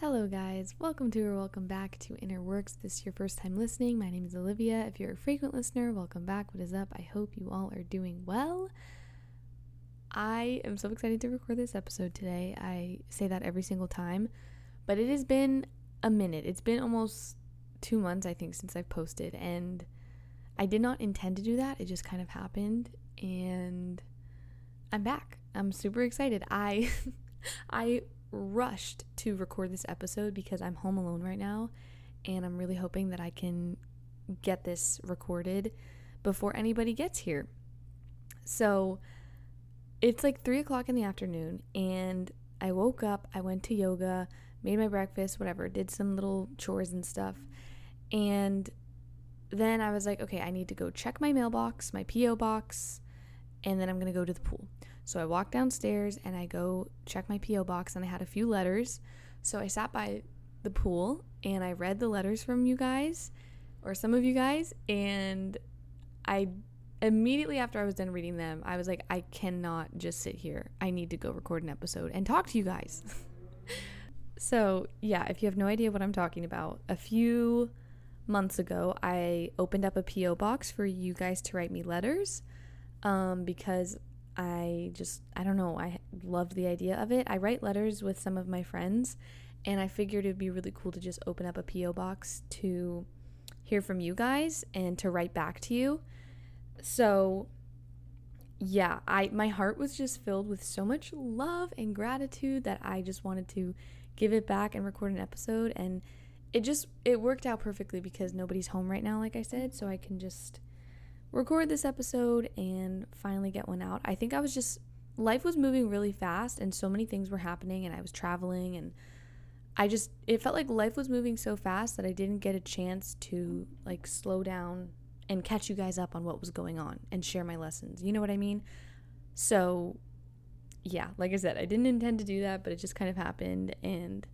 Hello, guys. Welcome to or welcome back to Inner Works. This is your first time listening. My name is Olivia. If you're a frequent listener, welcome back. What is up? I hope you all are doing well. I am so excited to record this episode today. I say that every single time, but it has been a minute. It's been almost two months, I think, since I've posted, and I did not intend to do that. It just kind of happened, and I'm back. I'm super excited. I I rushed to record this episode because I'm home alone right now and I'm really hoping that I can get this recorded before anybody gets here. So it's like three o'clock in the afternoon and I woke up, I went to yoga, made my breakfast, whatever, did some little chores and stuff. And then I was like, okay, I need to go check my mailbox, my P.O. box, and then I'm gonna go to the pool. So I walk downstairs and I go check my P.O. box, and I had a few letters. So I sat by the pool and I read the letters from you guys, or some of you guys, and I immediately after I was done reading them, I was like, I cannot just sit here. I need to go record an episode and talk to you guys. so, yeah, if you have no idea what I'm talking about, a few months ago, I opened up a P.O. box for you guys to write me letters um, because I just, I don't know, I loved the idea of it. I write letters with some of my friends, and I figured it'd be really cool to just open up a P.O. box to hear from you guys and to write back to you. So, yeah, I my heart was just filled with so much love and gratitude that I just wanted to give it back and record an episode and it just it worked out perfectly because nobody's home right now like I said, so I can just record this episode and finally get one out. I think I was just life was moving really fast and so many things were happening and I was traveling and I just it felt like life was moving so fast that I didn't get a chance to like slow down and catch you guys up on what was going on and share my lessons. You know what I mean? So yeah, like I said, I didn't intend to do that, but it just kind of happened and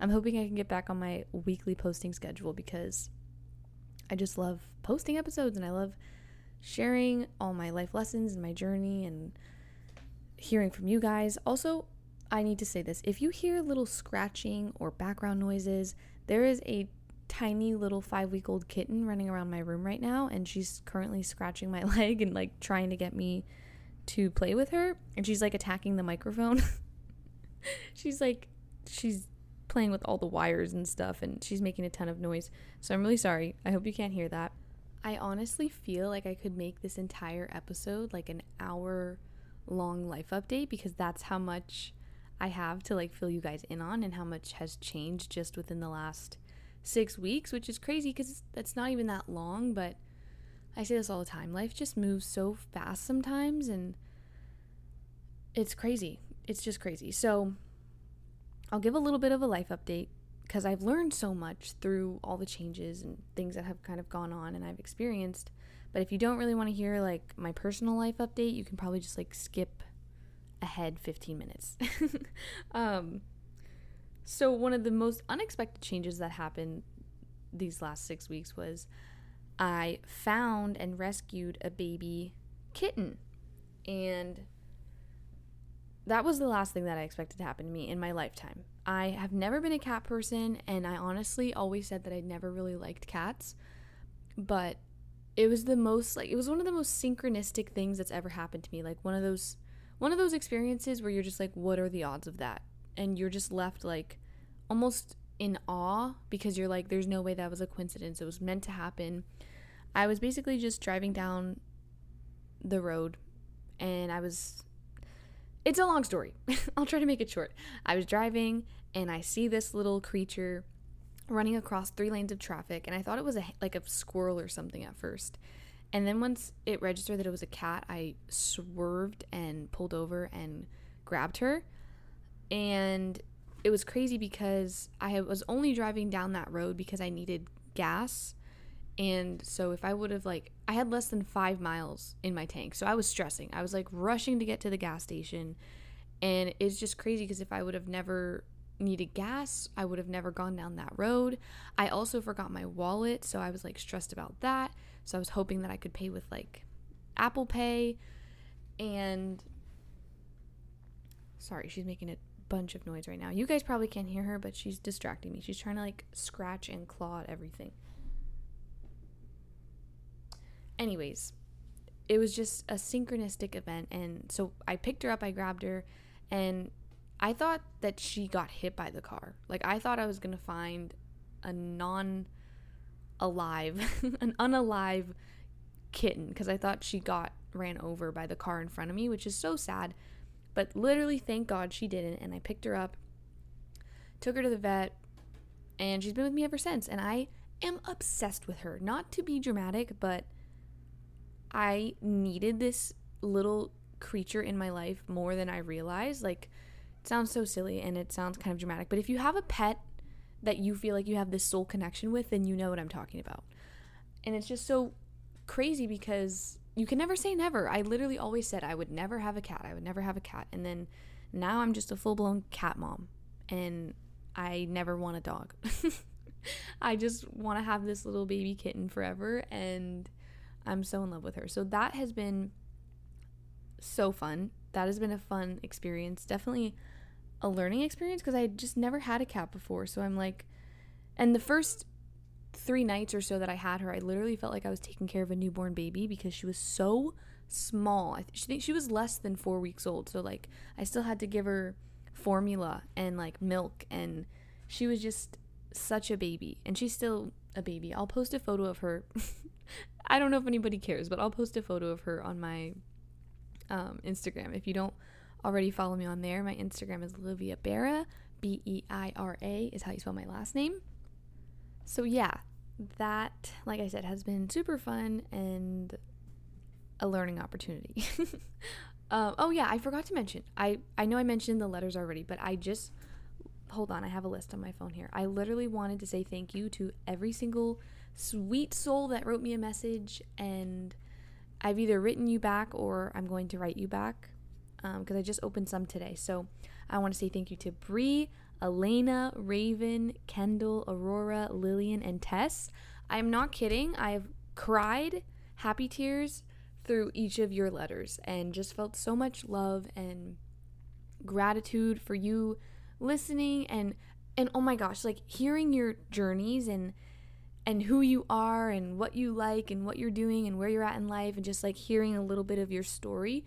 I'm hoping I can get back on my weekly posting schedule because I just love posting episodes and I love sharing all my life lessons and my journey and hearing from you guys. Also, I need to say this if you hear little scratching or background noises, there is a tiny little five week old kitten running around my room right now, and she's currently scratching my leg and like trying to get me to play with her. And she's like attacking the microphone. she's like, she's playing with all the wires and stuff, and she's making a ton of noise. So I'm really sorry. I hope you can't hear that. I honestly feel like I could make this entire episode like an hour long life update because that's how much I have to like fill you guys in on and how much has changed just within the last six weeks, which is crazy because that's not even that long. But I say this all the time life just moves so fast sometimes, and it's crazy. It's just crazy. So I'll give a little bit of a life update because I've learned so much through all the changes and things that have kind of gone on and I've experienced. But if you don't really want to hear like my personal life update, you can probably just like skip ahead 15 minutes. um, so, one of the most unexpected changes that happened these last six weeks was I found and rescued a baby kitten. And that was the last thing that I expected to happen to me in my lifetime. I have never been a cat person, and I honestly always said that I never really liked cats. But it was the most like it was one of the most synchronistic things that's ever happened to me. Like one of those one of those experiences where you're just like, what are the odds of that? And you're just left like almost in awe because you're like, there's no way that was a coincidence. It was meant to happen. I was basically just driving down the road and I was it's a long story. I'll try to make it short. I was driving and I see this little creature running across three lanes of traffic and I thought it was a like a squirrel or something at first. And then once it registered that it was a cat, I swerved and pulled over and grabbed her. And it was crazy because I was only driving down that road because I needed gas and so if I would have like I had less than 5 miles in my tank. So I was stressing. I was like rushing to get to the gas station. And it's just crazy because if I would have never needed gas, I would have never gone down that road. I also forgot my wallet, so I was like stressed about that. So I was hoping that I could pay with like Apple Pay and sorry, she's making a bunch of noise right now. You guys probably can't hear her, but she's distracting me. She's trying to like scratch and claw at everything. Anyways, it was just a synchronistic event. And so I picked her up, I grabbed her, and I thought that she got hit by the car. Like, I thought I was going to find a non alive, an unalive kitten because I thought she got ran over by the car in front of me, which is so sad. But literally, thank God she didn't. And I picked her up, took her to the vet, and she's been with me ever since. And I am obsessed with her. Not to be dramatic, but I needed this little creature in my life more than I realized. Like, it sounds so silly and it sounds kind of dramatic, but if you have a pet that you feel like you have this soul connection with, then you know what I'm talking about. And it's just so crazy because you can never say never. I literally always said I would never have a cat. I would never have a cat. And then now I'm just a full blown cat mom. And I never want a dog. I just want to have this little baby kitten forever. And I'm so in love with her. So that has been so fun. That has been a fun experience. Definitely a learning experience because I just never had a cat before. So I'm like, and the first three nights or so that I had her, I literally felt like I was taking care of a newborn baby because she was so small. I th- think she was less than four weeks old. So like I still had to give her formula and like milk, and she was just such a baby. And she's still a baby. I'll post a photo of her. I don't know if anybody cares, but I'll post a photo of her on my um, Instagram. If you don't already follow me on there, my Instagram is Olivia Beira. B E I R A is how you spell my last name. So, yeah, that, like I said, has been super fun and a learning opportunity. uh, oh, yeah, I forgot to mention. I, I know I mentioned the letters already, but I just, hold on, I have a list on my phone here. I literally wanted to say thank you to every single sweet soul that wrote me a message, and I've either written you back or I'm going to write you back because um, I just opened some today. So I want to say thank you to Bree, Elena, Raven, Kendall, Aurora, Lillian, and Tess. I am not kidding. I've cried happy tears through each of your letters and just felt so much love and gratitude for you listening and and oh my gosh, like hearing your journeys and and who you are and what you like and what you're doing and where you're at in life and just like hearing a little bit of your story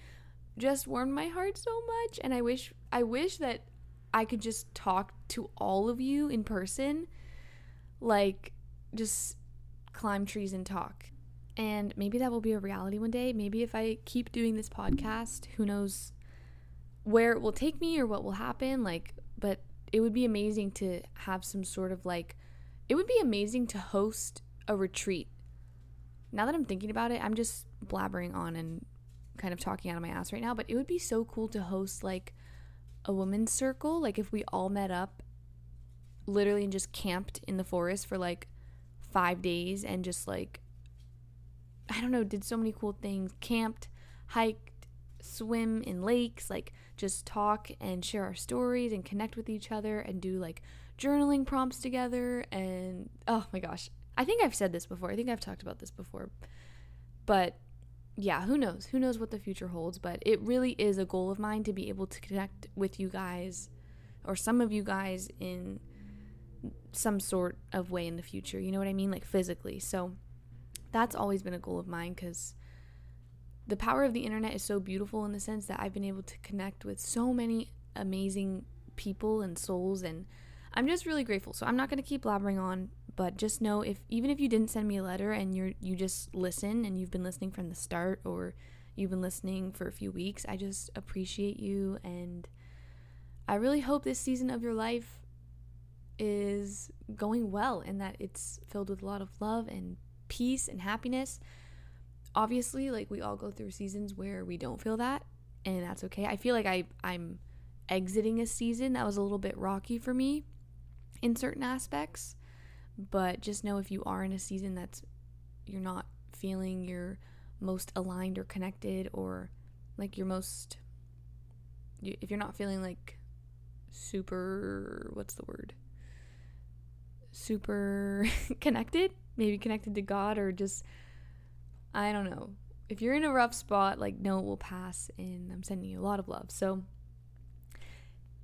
just warmed my heart so much and I wish I wish that I could just talk to all of you in person, like just climb trees and talk. And maybe that will be a reality one day. Maybe if I keep doing this podcast, who knows where it will take me or what will happen. Like, but it would be amazing to have some sort of like, it would be amazing to host a retreat. Now that I'm thinking about it, I'm just blabbering on and kind of talking out of my ass right now, but it would be so cool to host like a women's circle, like if we all met up literally and just camped in the forest for like five days and just like, I don't know, did so many cool things, camped, hiked, swim in lakes, like just talk and share our stories and connect with each other and do like journaling prompts together. And oh my gosh, I think I've said this before. I think I've talked about this before. But yeah, who knows? Who knows what the future holds? But it really is a goal of mine to be able to connect with you guys or some of you guys in some sort of way in the future. You know what I mean? Like physically. So that's always been a goal of mine because the power of the internet is so beautiful in the sense that I've been able to connect with so many amazing people and souls and I'm just really grateful. So I'm not going to keep blabbering on, but just know if even if you didn't send me a letter and you're you just listen and you've been listening from the start or you've been listening for a few weeks, I just appreciate you and I really hope this season of your life is going well and that it's filled with a lot of love and peace and happiness. Obviously, like we all go through seasons where we don't feel that, and that's okay. I feel like I I'm exiting a season that was a little bit rocky for me in certain aspects. But just know if you are in a season that's you're not feeling your most aligned or connected or like your most if you're not feeling like super what's the word? Super connected maybe connected to god or just i don't know. If you're in a rough spot like no it will pass and i'm sending you a lot of love. So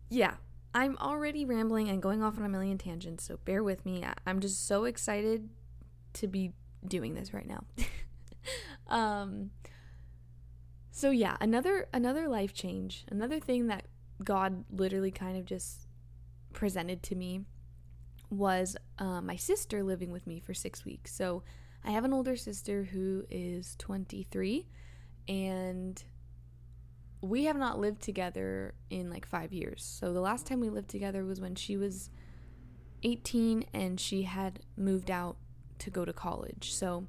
yeah I'm already rambling and going off on a million tangents, so bear with me. I'm just so excited to be doing this right now. um so yeah, another another life change, another thing that God literally kind of just presented to me was uh, my sister living with me for six weeks. So I have an older sister who is 23, and we have not lived together in like five years. So the last time we lived together was when she was 18 and she had moved out to go to college. So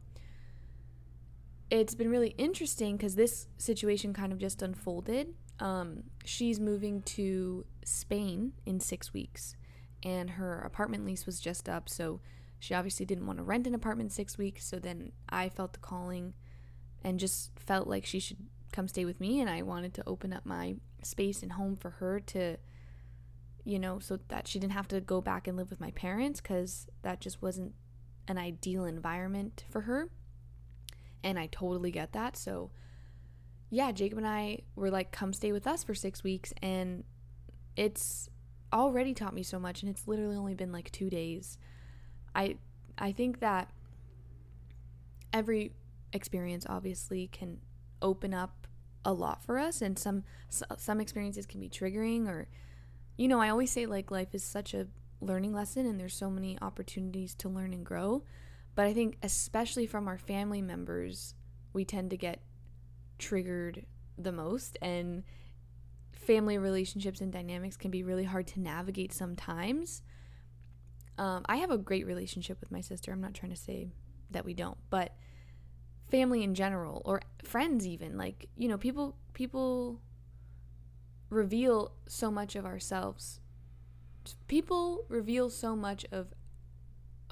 it's been really interesting because this situation kind of just unfolded. Um, she's moving to Spain in six weeks, and her apartment lease was just up. So she obviously didn't want to rent an apartment six weeks. So then I felt the calling and just felt like she should come stay with me. And I wanted to open up my space and home for her to, you know, so that she didn't have to go back and live with my parents because that just wasn't an ideal environment for her and I totally get that. So, yeah, Jacob and I were like, come stay with us for six weeks, and it's already taught me so much, and it's literally only been like two days. I I think that every experience obviously can open up a lot for us, and some some experiences can be triggering, or you know, I always say like life is such a learning lesson, and there's so many opportunities to learn and grow. But I think, especially from our family members, we tend to get triggered the most. And family relationships and dynamics can be really hard to navigate sometimes. Um, I have a great relationship with my sister. I'm not trying to say that we don't, but family in general or friends even like you know people people reveal so much of ourselves people reveal so much of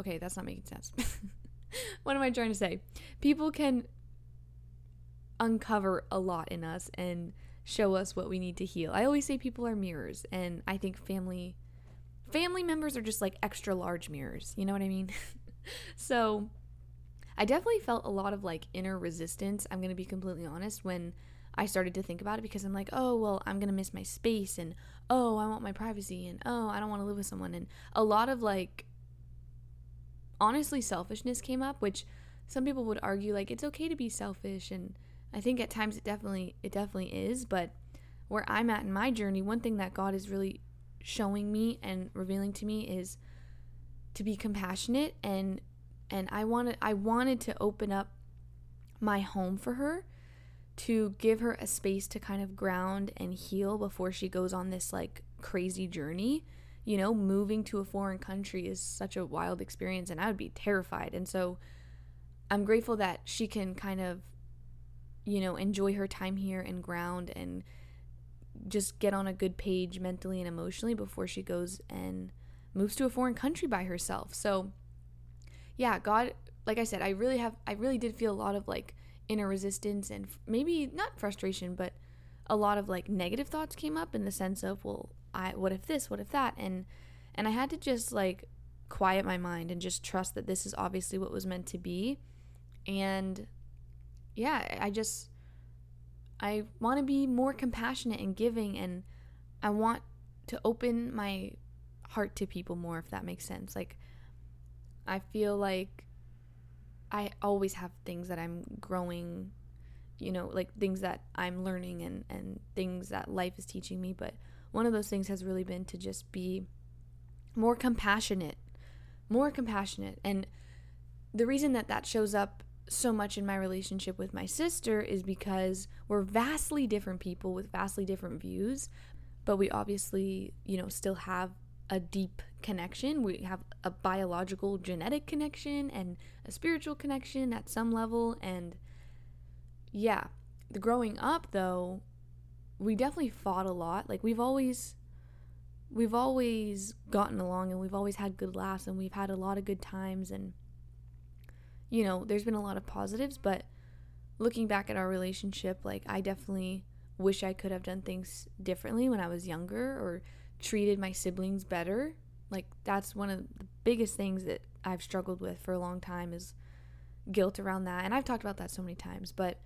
okay, that's not making sense. what am I trying to say? People can uncover a lot in us and show us what we need to heal. I always say people are mirrors, and I think family family members are just like extra large mirrors. You know what I mean? so I definitely felt a lot of like inner resistance. I'm going to be completely honest when I started to think about it because I'm like, oh, well, I'm going to miss my space and oh, I want my privacy and oh, I don't want to live with someone. And a lot of like honestly selfishness came up, which some people would argue like it's okay to be selfish and I think at times it definitely it definitely is, but where I'm at in my journey, one thing that God is really showing me and revealing to me is to be compassionate and and I wanted I wanted to open up my home for her to give her a space to kind of ground and heal before she goes on this like crazy journey you know, moving to a foreign country is such a wild experience and I would be terrified. And so I'm grateful that she can kind of, you know, enjoy her time here and ground and just get on a good page mentally and emotionally before she goes and moves to a foreign country by herself. So, yeah, God, like I said, I really have, I really did feel a lot of like inner resistance and maybe not frustration, but a lot of like negative thoughts came up in the sense of, well, I what if this, what if that? And and I had to just like quiet my mind and just trust that this is obviously what was meant to be. And yeah, I just I want to be more compassionate and giving and I want to open my heart to people more if that makes sense. Like I feel like I always have things that I'm growing, you know, like things that I'm learning and and things that life is teaching me, but one of those things has really been to just be more compassionate, more compassionate. And the reason that that shows up so much in my relationship with my sister is because we're vastly different people with vastly different views, but we obviously, you know, still have a deep connection. We have a biological genetic connection and a spiritual connection at some level and yeah, the growing up though, we definitely fought a lot. Like we've always we've always gotten along and we've always had good laughs and we've had a lot of good times and you know, there's been a lot of positives, but looking back at our relationship, like I definitely wish I could have done things differently when I was younger or treated my siblings better. Like that's one of the biggest things that I've struggled with for a long time is guilt around that. And I've talked about that so many times, but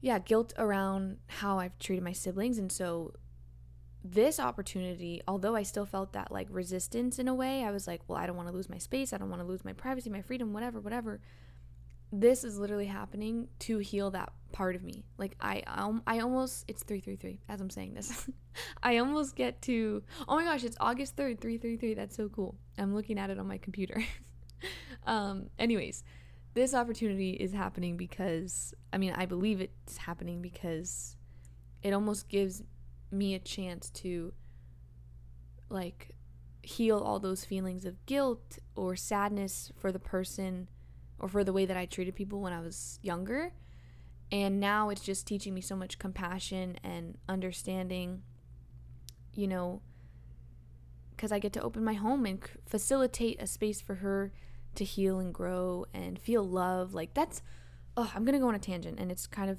yeah, guilt around how I've treated my siblings. And so this opportunity, although I still felt that like resistance in a way, I was like, well, I don't want to lose my space. I don't want to lose my privacy, my freedom, whatever, whatever. This is literally happening to heal that part of me. Like I um, I almost it's 333 as I'm saying this. I almost get to Oh my gosh, it's August 3rd, 333. That's so cool. I'm looking at it on my computer. um anyways, this opportunity is happening because I mean, I believe it's happening because it almost gives me a chance to like heal all those feelings of guilt or sadness for the person or for the way that I treated people when I was younger. And now it's just teaching me so much compassion and understanding, you know, because I get to open my home and facilitate a space for her to heal and grow and feel love. Like that's, oh, I'm going to go on a tangent and it's kind of,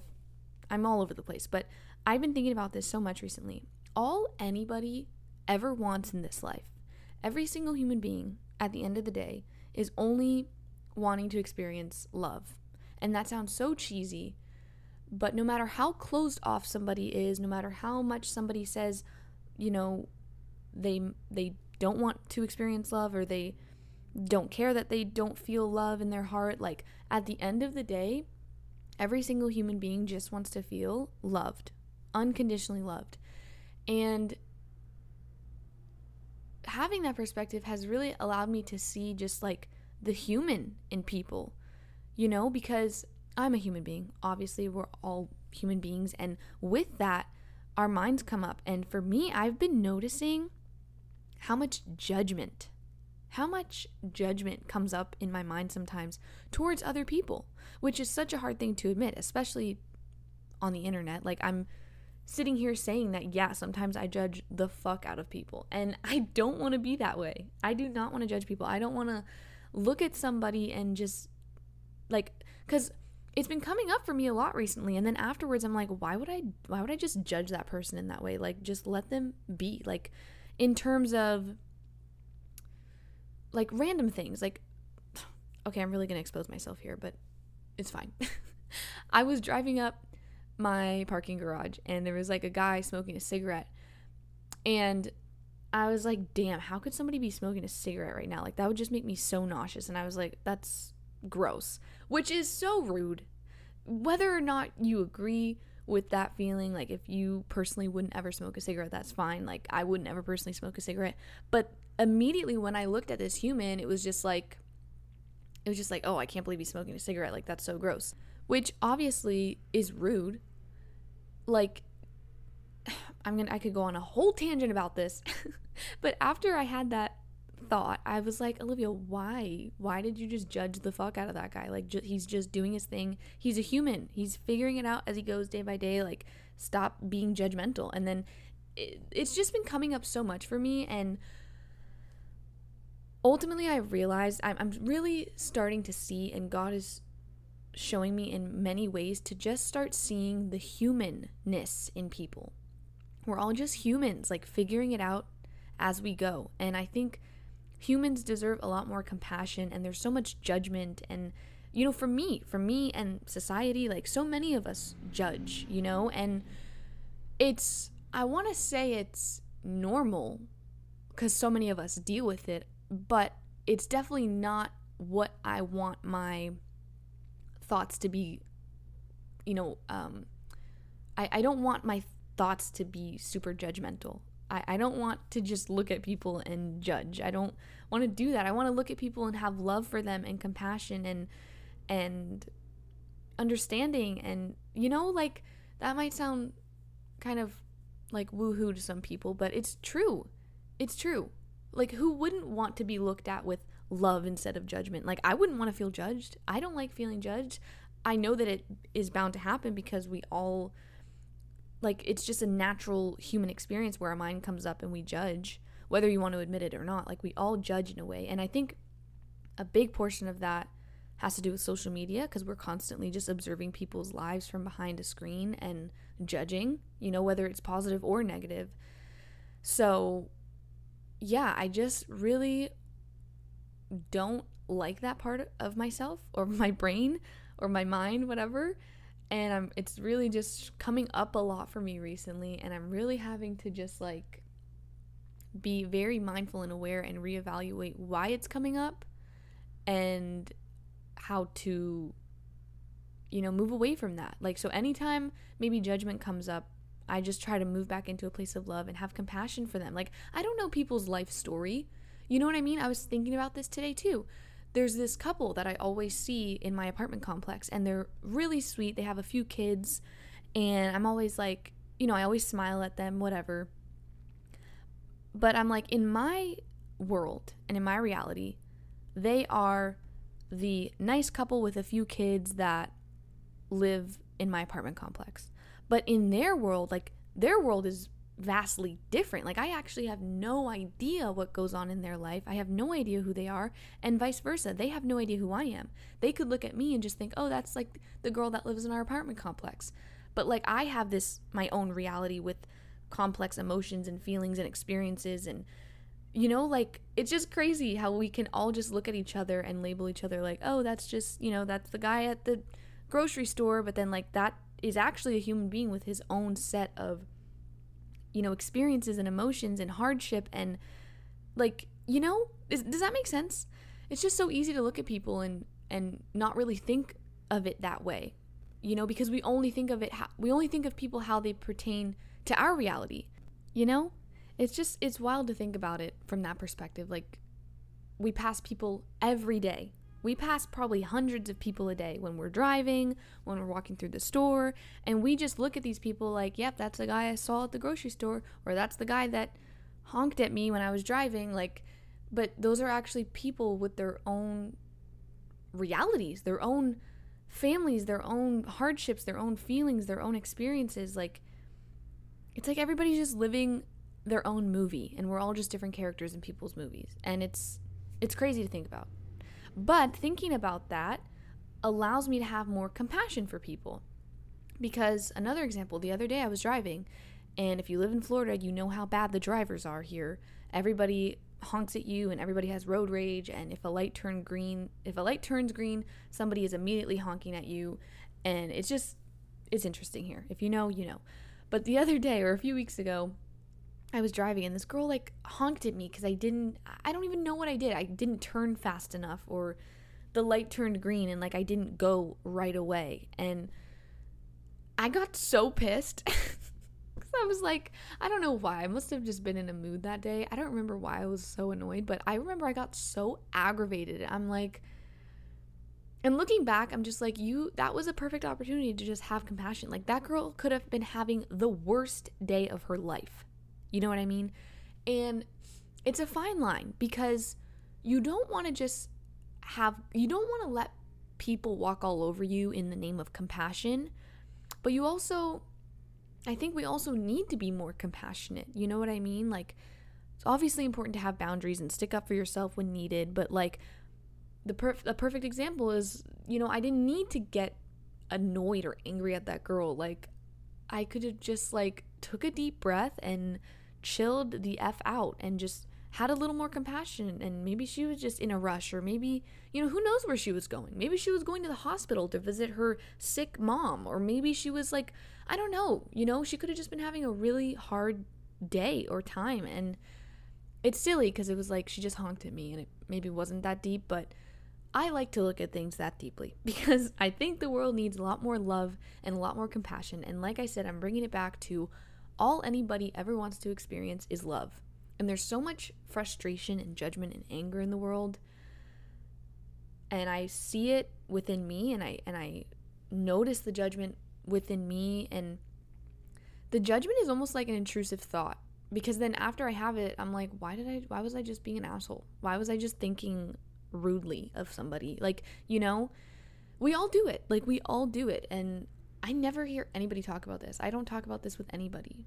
I'm all over the place, but I've been thinking about this so much recently. All anybody ever wants in this life, every single human being at the end of the day, is only wanting to experience love. And that sounds so cheesy, but no matter how closed off somebody is, no matter how much somebody says, you know, they they don't want to experience love or they don't care that they don't feel love in their heart, like at the end of the day, every single human being just wants to feel loved unconditionally loved. And having that perspective has really allowed me to see just like the human in people, you know, because I'm a human being. Obviously, we're all human beings. And with that, our minds come up. And for me, I've been noticing how much judgment, how much judgment comes up in my mind sometimes towards other people, which is such a hard thing to admit, especially on the internet. Like, I'm sitting here saying that, yeah, sometimes I judge the fuck out of people. And I don't want to be that way. I do not want to judge people. I don't want to look at somebody and just like, because it's been coming up for me a lot recently and then afterwards i'm like why would i why would i just judge that person in that way like just let them be like in terms of like random things like okay i'm really gonna expose myself here but it's fine i was driving up my parking garage and there was like a guy smoking a cigarette. And I was like, damn, how could somebody be smoking a cigarette right now? Like, that would just make me so nauseous. And I was like, that's gross, which is so rude. Whether or not you agree with that feeling, like, if you personally wouldn't ever smoke a cigarette, that's fine. Like, I wouldn't ever personally smoke a cigarette. But immediately when I looked at this human, it was just like, it was just like, oh, I can't believe he's smoking a cigarette. Like, that's so gross which obviously is rude. Like, I'm gonna, I could go on a whole tangent about this, but after I had that thought, I was like, Olivia, why? Why did you just judge the fuck out of that guy? Like, ju- he's just doing his thing. He's a human. He's figuring it out as he goes day by day. Like, stop being judgmental. And then it, it's just been coming up so much for me. And ultimately, I realized I'm, I'm really starting to see, and God is showing me in many ways to just start seeing the humanness in people. We're all just humans, like figuring it out as we go. And I think humans deserve a lot more compassion, and there's so much judgment. And, you know, for me, for me and society, like so many of us judge, you know, and it's, I want to say it's normal because so many of us deal with it, but it's definitely not what I want my thoughts to be, you know, um, I, I don't want my thoughts to be super judgmental. I, I don't want to just look at people and judge. I don't want to do that. I want to look at people and have love for them and compassion and and understanding and you know like that might sound kind of like woohoo to some people, but it's true. It's true. Like who wouldn't want to be looked at with love instead of judgment. Like I wouldn't want to feel judged. I don't like feeling judged. I know that it is bound to happen because we all like it's just a natural human experience where our mind comes up and we judge whether you want to admit it or not. Like we all judge in a way. And I think a big portion of that has to do with social media because we're constantly just observing people's lives from behind a screen and judging, you know, whether it's positive or negative. So, yeah, I just really don't like that part of myself or my brain or my mind, whatever. And I'm it's really just coming up a lot for me recently and I'm really having to just like be very mindful and aware and reevaluate why it's coming up and how to you know move away from that. Like so anytime maybe judgment comes up i just try to move back into a place of love and have compassion for them. Like i don't know people's life story. You know what i mean? I was thinking about this today too there's this couple that i always see in my apartment complex and they're really sweet they have a few kids and i'm always like you know i always smile at them whatever but i'm like in my world and in my reality they are the nice couple with a few kids that live in my apartment complex. But in their world, like their world is vastly different. Like I actually have no idea what goes on in their life. I have no idea who they are, and vice versa. They have no idea who I am. They could look at me and just think, "Oh, that's like the girl that lives in our apartment complex." But like I have this my own reality with complex emotions and feelings and experiences and you know, like it's just crazy how we can all just look at each other and label each other like, "Oh, that's just, you know, that's the guy at the grocery store," but then like that is actually a human being with his own set of you know, experiences and emotions and hardship and like, you know, is, does that make sense? It's just so easy to look at people and and not really think of it that way. You know, because we only think of it how, we only think of people how they pertain to our reality. You know? it's just it's wild to think about it from that perspective like we pass people every day we pass probably hundreds of people a day when we're driving when we're walking through the store and we just look at these people like yep that's the guy i saw at the grocery store or that's the guy that honked at me when i was driving like but those are actually people with their own realities their own families their own hardships their own feelings their own experiences like it's like everybody's just living their own movie and we're all just different characters in people's movies and it's it's crazy to think about but thinking about that allows me to have more compassion for people. Because another example the other day I was driving and if you live in Florida you know how bad the drivers are here. Everybody honks at you and everybody has road rage and if a light turn green if a light turns green somebody is immediately honking at you. And it's just it's interesting here. If you know you know. But the other day or a few weeks ago I was driving and this girl like honked at me because I didn't, I don't even know what I did. I didn't turn fast enough or the light turned green and like I didn't go right away. And I got so pissed. I was like, I don't know why. I must have just been in a mood that day. I don't remember why I was so annoyed, but I remember I got so aggravated. I'm like, and looking back, I'm just like, you, that was a perfect opportunity to just have compassion. Like, that girl could have been having the worst day of her life. You know what I mean? And it's a fine line because you don't want to just have, you don't want to let people walk all over you in the name of compassion, but you also, I think we also need to be more compassionate. You know what I mean? Like, it's obviously important to have boundaries and stick up for yourself when needed, but like, the, perf- the perfect example is, you know, I didn't need to get annoyed or angry at that girl. Like, I could have just like took a deep breath and chilled the F out and just had a little more compassion. And maybe she was just in a rush or maybe you know who knows where she was going. Maybe she was going to the hospital to visit her sick mom or maybe she was like i don't know you know she could have just been having a really hard day or time. And it's silly because it was like she just honked at me and it maybe wasn't that deep but i like to look at things that deeply because i think the world needs a lot more love and a lot more compassion. And like i said i'm bringing it back to all anybody ever wants to experience is love. And there's so much frustration and judgment and anger in the world. And I see it within me and I and I notice the judgment within me and the judgment is almost like an intrusive thought because then after I have it, I'm like, why did I why was I just being an asshole? Why was I just thinking rudely of somebody? Like, you know, we all do it. Like we all do it and I never hear anybody talk about this. I don't talk about this with anybody,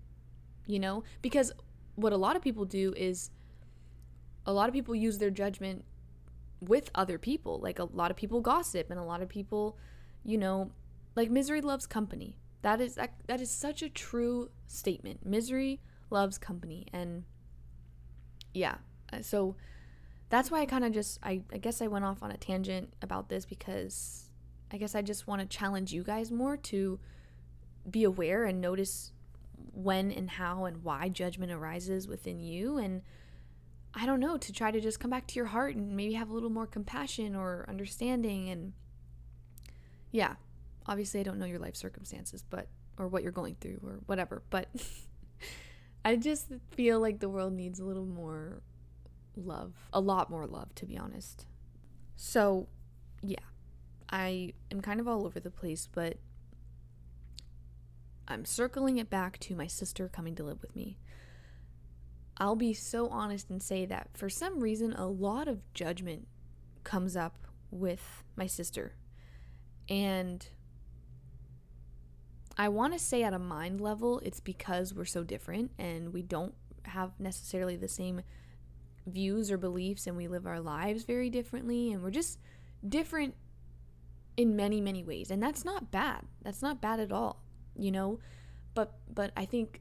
you know? Because what a lot of people do is a lot of people use their judgment with other people. Like a lot of people gossip and a lot of people, you know, like misery loves company. That is that, that is such a true statement. Misery loves company and yeah. So that's why I kind of just I, I guess I went off on a tangent about this because I guess I just want to challenge you guys more to be aware and notice when and how and why judgment arises within you and I don't know, to try to just come back to your heart and maybe have a little more compassion or understanding and yeah, obviously I don't know your life circumstances, but or what you're going through or whatever, but I just feel like the world needs a little more love, a lot more love to be honest. So, yeah. I am kind of all over the place, but I'm circling it back to my sister coming to live with me. I'll be so honest and say that for some reason, a lot of judgment comes up with my sister. And I want to say at a mind level, it's because we're so different and we don't have necessarily the same views or beliefs and we live our lives very differently and we're just different in many many ways and that's not bad that's not bad at all you know but but i think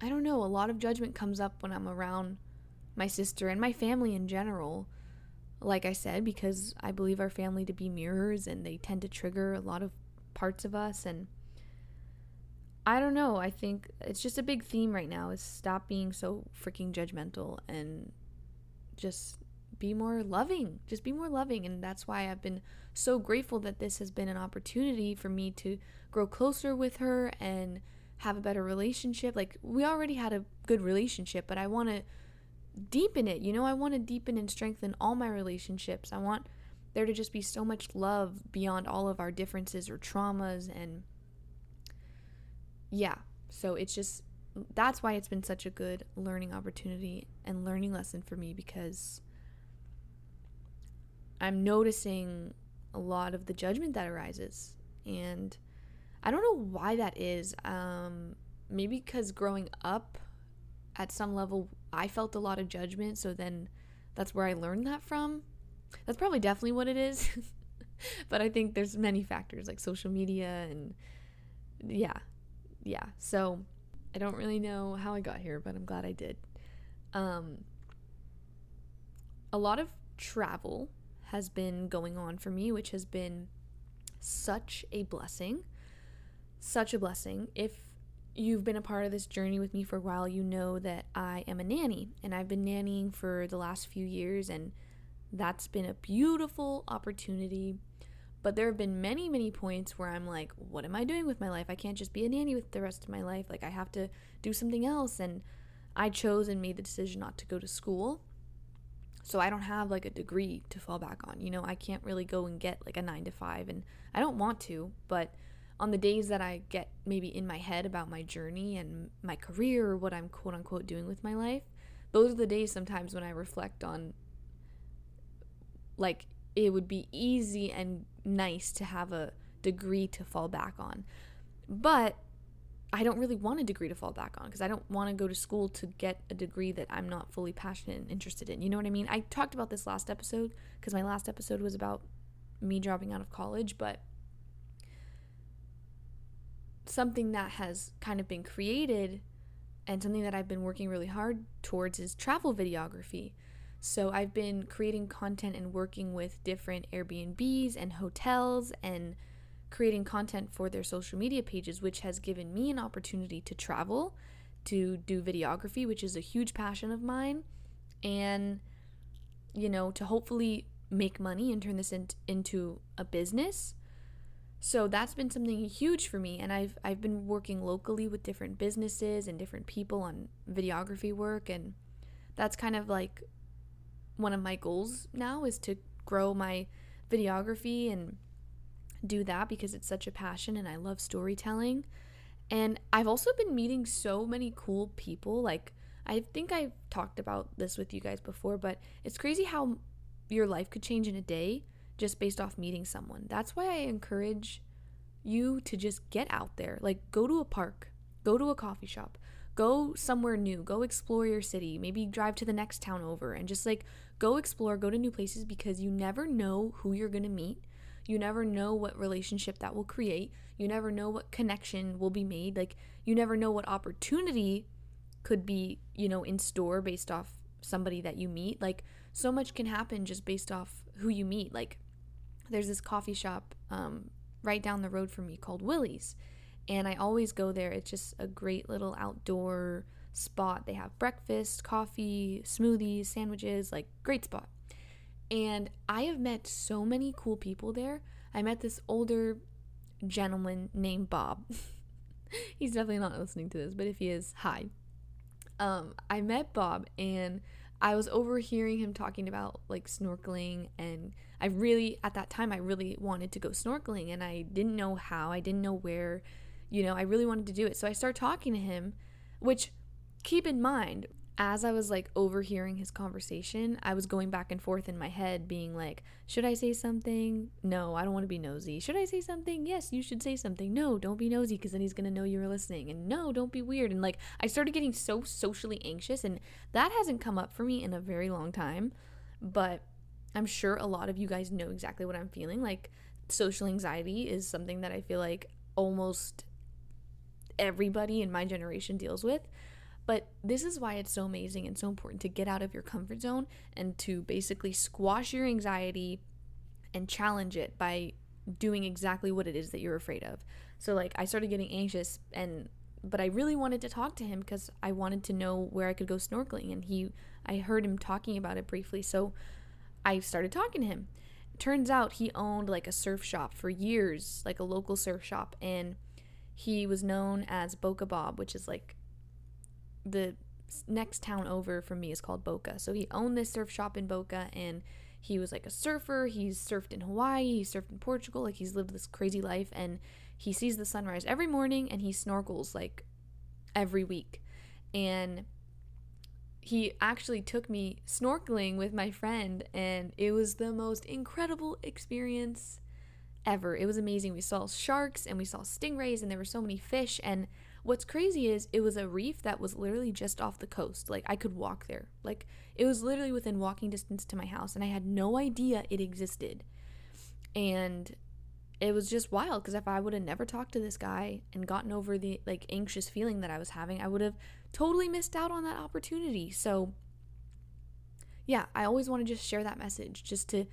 i don't know a lot of judgment comes up when i'm around my sister and my family in general like i said because i believe our family to be mirrors and they tend to trigger a lot of parts of us and I don't know. I think it's just a big theme right now is stop being so freaking judgmental and just be more loving. Just be more loving and that's why I've been so grateful that this has been an opportunity for me to grow closer with her and have a better relationship. Like we already had a good relationship, but I want to deepen it. You know, I want to deepen and strengthen all my relationships. I want there to just be so much love beyond all of our differences or traumas and yeah, so it's just that's why it's been such a good learning opportunity and learning lesson for me because I'm noticing a lot of the judgment that arises. And I don't know why that is. Um, maybe because growing up at some level, I felt a lot of judgment. So then that's where I learned that from. That's probably definitely what it is. but I think there's many factors like social media and yeah, yeah, so I don't really know how I got here, but I'm glad I did. Um, a lot of travel has been going on for me, which has been such a blessing. Such a blessing. If you've been a part of this journey with me for a while, you know that I am a nanny and I've been nannying for the last few years, and that's been a beautiful opportunity but there have been many, many points where I'm like, what am I doing with my life? I can't just be a nanny with the rest of my life. Like, I have to do something else. And I chose and made the decision not to go to school. So I don't have like a degree to fall back on. You know, I can't really go and get like a nine to five. And I don't want to. But on the days that I get maybe in my head about my journey and my career or what I'm quote unquote doing with my life, those are the days sometimes when I reflect on like it would be easy and nice to have a degree to fall back on. But I don't really want a degree to fall back on because I don't want to go to school to get a degree that I'm not fully passionate and interested in. You know what I mean? I talked about this last episode because my last episode was about me dropping out of college, but something that has kind of been created and something that I've been working really hard towards is travel videography. So I've been creating content and working with different Airbnbs and hotels and creating content for their social media pages, which has given me an opportunity to travel, to do videography, which is a huge passion of mine, and, you know, to hopefully make money and turn this in- into a business. So that's been something huge for me and I've I've been working locally with different businesses and different people on videography work and that's kind of like one of my goals now is to grow my videography and do that because it's such a passion and I love storytelling. And I've also been meeting so many cool people. Like, I think I've talked about this with you guys before, but it's crazy how your life could change in a day just based off meeting someone. That's why I encourage you to just get out there. Like, go to a park, go to a coffee shop, go somewhere new, go explore your city, maybe drive to the next town over and just like go explore, go to new places because you never know who you're to meet. You never know what relationship that will create. You never know what connection will be made. Like, you never know what opportunity could be, you know, in store based off somebody that you meet. Like, so much can happen just based off who you meet. Like, there's this coffee shop um, right down the road from me called Willie's And I always go there. It's just a great little outdoor spot. They have breakfast, coffee, smoothies, sandwiches, like great spot. And I have met so many cool people there. I met this older gentleman named Bob. He's definitely not listening to this, but if he is, hi. Um, I met Bob and I was overhearing him talking about like snorkeling and I really at that time I really wanted to go snorkeling and I didn't know how, I didn't know where, you know, I really wanted to do it. So I started talking to him, which keep in mind, as I was like overhearing his conversation, I was going back and forth in my head, being like, should I say something? No, I don't want to be nosy. Should I say something? Yes, you should say something. No, don't be nosy because then he's going to know you were listening. And no, don't be weird. And like, I started getting so socially anxious, and that hasn't come up for me in a very long time. But I'm sure a lot of you guys know exactly what I'm feeling. Like, social anxiety is something that I feel like almost everybody in my generation deals with. But this is why it's so amazing and so important to get out of your comfort zone and to basically squash your anxiety and challenge it by doing exactly what it is that you're afraid of. So like I started getting anxious and but I really wanted to talk to him because I wanted to know where I could go snorkeling and he I heard him talking about it briefly. So I started talking to him. Turns out he owned like a surf shop for years, like a local surf shop and he was known as Boca Bob, which is like the next town over from me is called Boca. So he owned this surf shop in Boca and he was like a surfer. He's surfed in Hawaii, he surfed in Portugal, like he's lived this crazy life and he sees the sunrise every morning and he snorkels like every week. And he actually took me snorkeling with my friend and it was the most incredible experience ever. It was amazing. We saw sharks and we saw stingrays and there were so many fish and What's crazy is it was a reef that was literally just off the coast. Like I could walk there. Like it was literally within walking distance to my house and I had no idea it existed. And it was just wild because if I would have never talked to this guy and gotten over the like anxious feeling that I was having, I would have totally missed out on that opportunity. So yeah, I always want to just share that message just to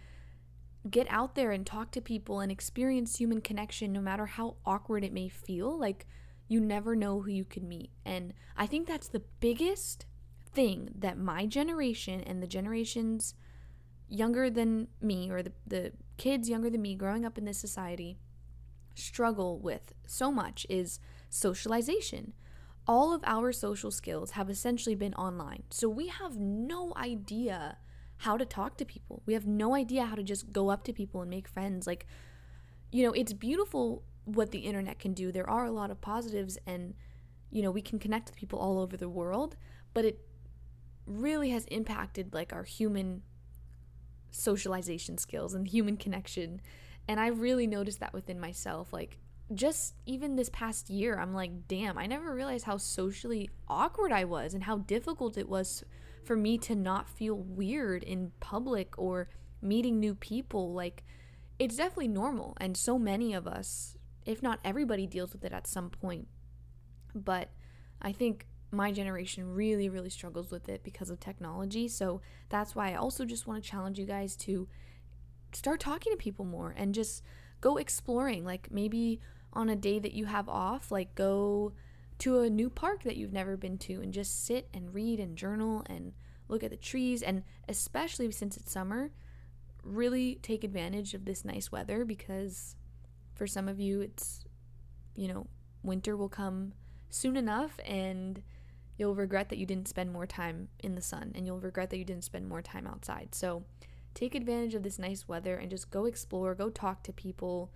get out there and talk to people and experience human connection no matter how awkward it may feel. Like you never know who you could meet. And I think that's the biggest thing that my generation and the generations younger than me or the, the kids younger than me growing up in this society struggle with so much is socialization. All of our social skills have essentially been online. So we have no idea how to talk to people. We have no idea how to just go up to people and make friends. Like, you know, it's beautiful what the internet can do. There are a lot of positives, and you know, we can connect with people all over the world, but it really has impacted like our human socialization skills and human connection. And I really noticed that within myself. Like, just even this past year, I'm like, damn, I never realized how socially awkward I was and how difficult it was for me to not feel weird in public or meeting new people. Like, it's definitely normal. And so many of us if not everybody deals with it at some point. But I think my generation really, really struggles with it because of technology. So that's why I also just want to challenge you guys to start talking to people more and just go exploring. Like maybe on a day that you have off, like go to a new park that you've never been to and just sit and read and journal and look at the trees. And especially since it's summer, really take advantage of this nice weather because for some of you, it's, you know, winter will come soon enough and you'll regret that you didn't spend more time in the sun and you'll regret that you didn't spend more time outside. So take advantage of this nice weather and just go explore, go talk to people.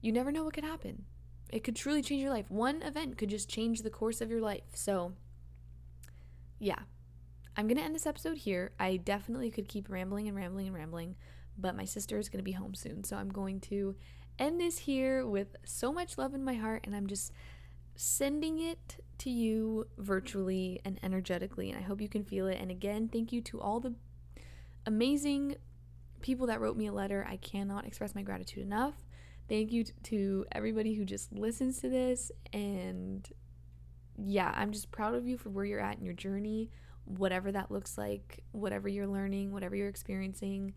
You never know what could happen. It could truly change your life. One event could just change the course of your life. So, yeah, I'm going to end this episode here. I definitely could keep rambling and rambling and rambling, but my sister is going to be home soon. So I'm going to end this here with so much love in my heart, and I'm just sending it to you virtually and energetically, and I hope you can feel it. And again, thank you to all the amazing people that wrote me a letter. I cannot express my gratitude enough. Thank you to everybody who just listens to this. And yeah, I'm just proud of you for where you're at in your journey, whatever that looks like, whatever you're learning, whatever you're experiencing.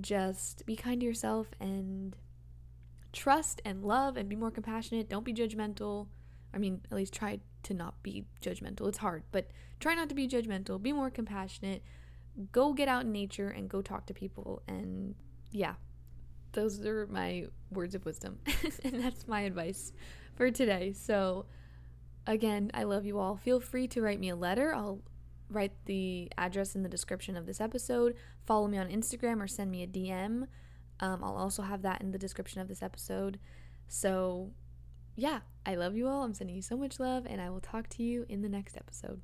Just be kind to yourself and trust and love and be more compassionate. Don't be judgmental. I mean, at least try to not be judgmental. It's hard, but try not to be judgmental. Be more compassionate. Go get out in nature and go talk to people. And yeah, those are my words of wisdom. and that's my advice for today. So, again, I love you all. Feel free to write me a letter. I'll write the address in the description of this episode. Follow me on Instagram or send me a DM. Um, I'll also have that in the description of this episode. So, yeah, I love you all. I'm sending you so much love, and I will talk to you in the next episode.